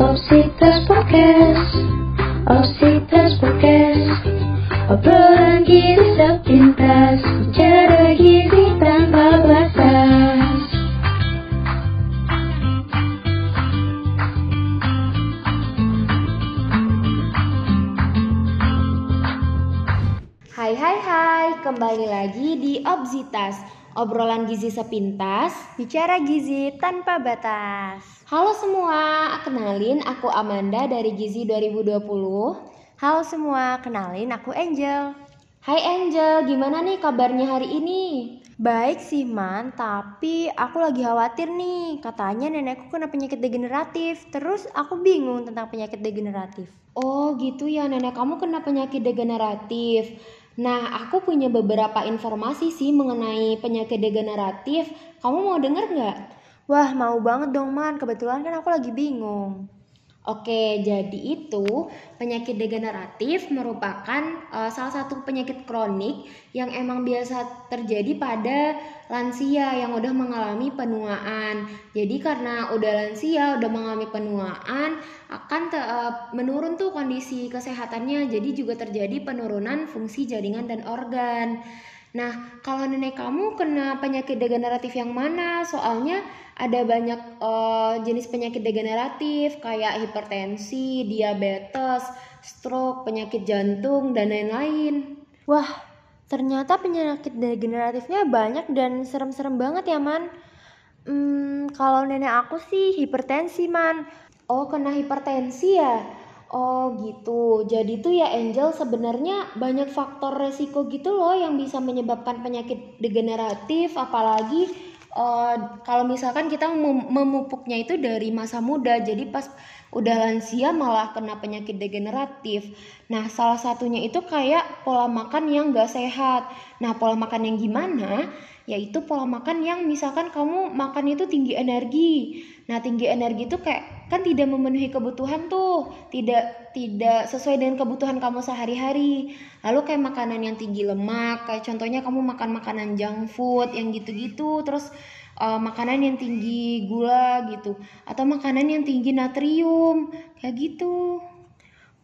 Opsitas Podcast Opsitas Podcast. Obrolan gizi sepintas Bicara gizi tanpa batas. Hai hai hai, kembali lagi di Obsitas Obrolan gizi sepintas Bicara gizi tanpa batas. Halo semua, kenalin aku Amanda dari Gizi 2020 Halo semua, kenalin aku Angel. Hai Angel, gimana nih kabarnya hari ini? Baik sih Man, tapi aku lagi khawatir nih. Katanya nenekku kena penyakit degeneratif. Terus aku bingung tentang penyakit degeneratif. Oh gitu ya, nenek kamu kena penyakit degeneratif Nah, aku punya beberapa informasi sih mengenai penyakit degeneratif Kamu mau denger nggak? Wah, mau banget dong Man. Kebetulan kan aku lagi bingung. Oke, jadi itu penyakit degeneratif merupakan uh, salah satu penyakit kronik yang emang biasa terjadi pada lansia yang udah mengalami penuaan. Jadi karena udah lansia, udah mengalami penuaan, akan te- uh, menurun tuh kondisi kesehatannya. Jadi juga terjadi penurunan fungsi jaringan dan organ. Nah, kalau nenek kamu kena penyakit degeneratif yang mana? Soalnya ada banyak eh, jenis penyakit degeneratif kayak hipertensi, diabetes, stroke, penyakit jantung, dan lain-lain. Wah, ternyata penyakit degeneratifnya banyak dan serem-serem banget ya Man. Hmm, kalau nenek aku sih hipertensi Man. Oh, kena hipertensi ya? Oh gitu. Jadi tuh ya Angel sebenarnya banyak faktor resiko gitu loh yang bisa menyebabkan penyakit degeneratif apalagi eh, kalau misalkan kita mem- memupuknya itu dari masa muda. Jadi pas udah lansia malah kena penyakit degeneratif. Nah, salah satunya itu kayak pola makan yang gak sehat. Nah, pola makan yang gimana? Yaitu pola makan yang misalkan kamu makan itu tinggi energi. Nah, tinggi energi itu kayak kan tidak memenuhi kebutuhan tuh, tidak tidak sesuai dengan kebutuhan kamu sehari-hari. Lalu kayak makanan yang tinggi lemak, kayak contohnya kamu makan makanan junk food yang gitu-gitu, terus uh, makanan yang tinggi gula gitu, atau makanan yang tinggi natrium, kayak gitu.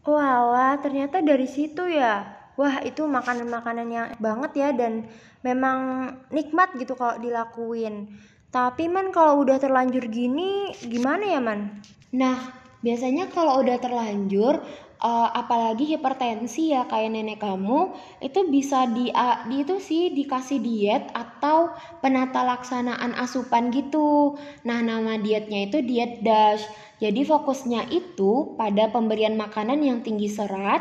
Oh alah, ternyata dari situ ya. Wah, itu makanan-makanan yang banget ya dan memang nikmat gitu kalau dilakuin. Tapi man kalau udah terlanjur gini gimana ya man? Nah, biasanya kalau udah terlanjur, uh, apalagi hipertensi ya kayak nenek kamu, itu bisa di, uh, di itu sih dikasih diet atau penata laksanaan asupan gitu. Nah, nama dietnya itu diet DASH. Jadi fokusnya itu pada pemberian makanan yang tinggi serat,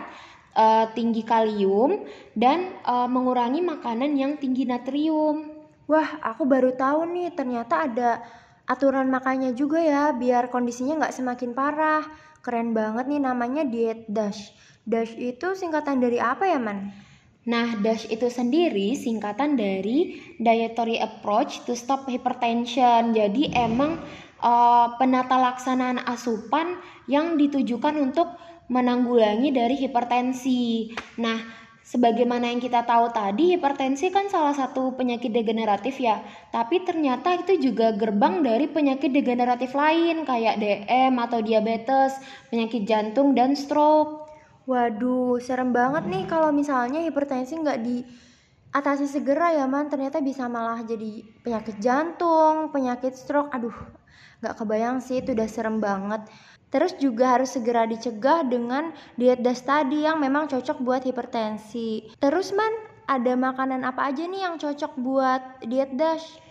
uh, tinggi kalium, dan uh, mengurangi makanan yang tinggi natrium. Wah, aku baru tahu nih ternyata ada aturan makannya juga ya biar kondisinya nggak semakin parah. Keren banget nih namanya diet DASH. DASH itu singkatan dari apa ya man? Nah, DASH itu sendiri singkatan dari Dietary Approach to Stop Hypertension. Jadi emang uh, penata laksanaan asupan yang ditujukan untuk menanggulangi dari hipertensi. Nah, sebagaimana yang kita tahu tadi, hipertensi kan salah satu penyakit degeneratif ya. Tapi ternyata itu juga gerbang dari penyakit degeneratif lain kayak DM atau diabetes, penyakit jantung dan stroke. Waduh, serem banget nih kalau misalnya hipertensi nggak diatasi segera ya man. Ternyata bisa malah jadi penyakit jantung, penyakit stroke. Aduh, nggak kebayang sih itu udah serem banget. Terus juga harus segera dicegah dengan diet DASH tadi yang memang cocok buat hipertensi. Terus man, ada makanan apa aja nih yang cocok buat diet DASH?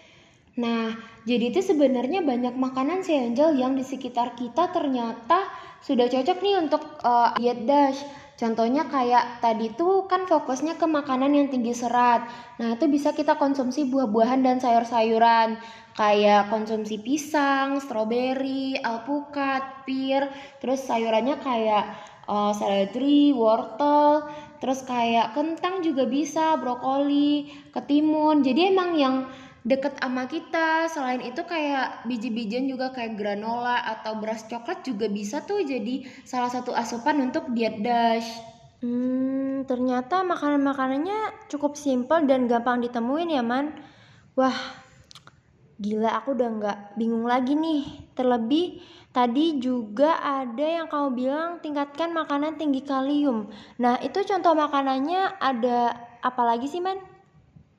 Nah, jadi itu sebenarnya banyak makanan sih Angel yang di sekitar kita ternyata sudah cocok nih untuk uh, diet DASH. Contohnya kayak tadi tuh kan fokusnya ke makanan yang tinggi serat. Nah, itu bisa kita konsumsi buah-buahan dan sayur-sayuran kayak konsumsi pisang, stroberi, alpukat, pir, terus sayurannya kayak uh, seledri, wortel, terus kayak kentang juga bisa, brokoli, ketimun. Jadi emang yang deket sama kita. Selain itu kayak biji-bijian juga kayak granola atau beras coklat juga bisa tuh jadi salah satu asupan untuk diet DASH. Hmm, ternyata makanan-makanannya cukup simpel dan gampang ditemuin ya man. Wah, Gila, aku udah nggak bingung lagi nih. Terlebih tadi juga ada yang kamu bilang tingkatkan makanan tinggi kalium. Nah, itu contoh makanannya ada apa lagi sih, Man?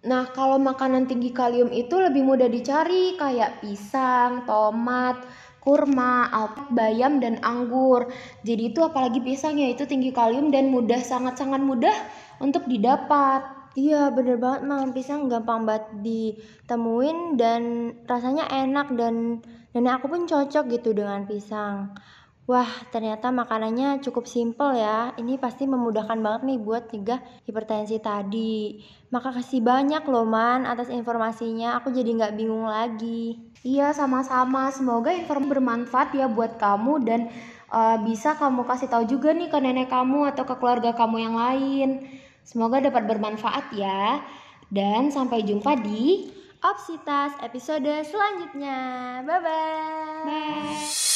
Nah, kalau makanan tinggi kalium itu lebih mudah dicari kayak pisang, tomat, kurma, alpukat, bayam dan anggur. Jadi itu apalagi pisangnya itu tinggi kalium dan mudah sangat-sangat mudah untuk didapat. Iya bener banget mangan pisang gampang banget ditemuin dan rasanya enak dan nenek aku pun cocok gitu dengan pisang. Wah ternyata makanannya cukup simple ya. Ini pasti memudahkan banget nih buat cegah hipertensi tadi. Maka kasih banyak loh man atas informasinya. Aku jadi nggak bingung lagi. Iya sama-sama. Semoga informasi bermanfaat ya buat kamu dan uh, bisa kamu kasih tahu juga nih ke nenek kamu atau ke keluarga kamu yang lain. Semoga dapat bermanfaat ya. Dan sampai jumpa di Opsitas episode selanjutnya. Bye-bye. Bye.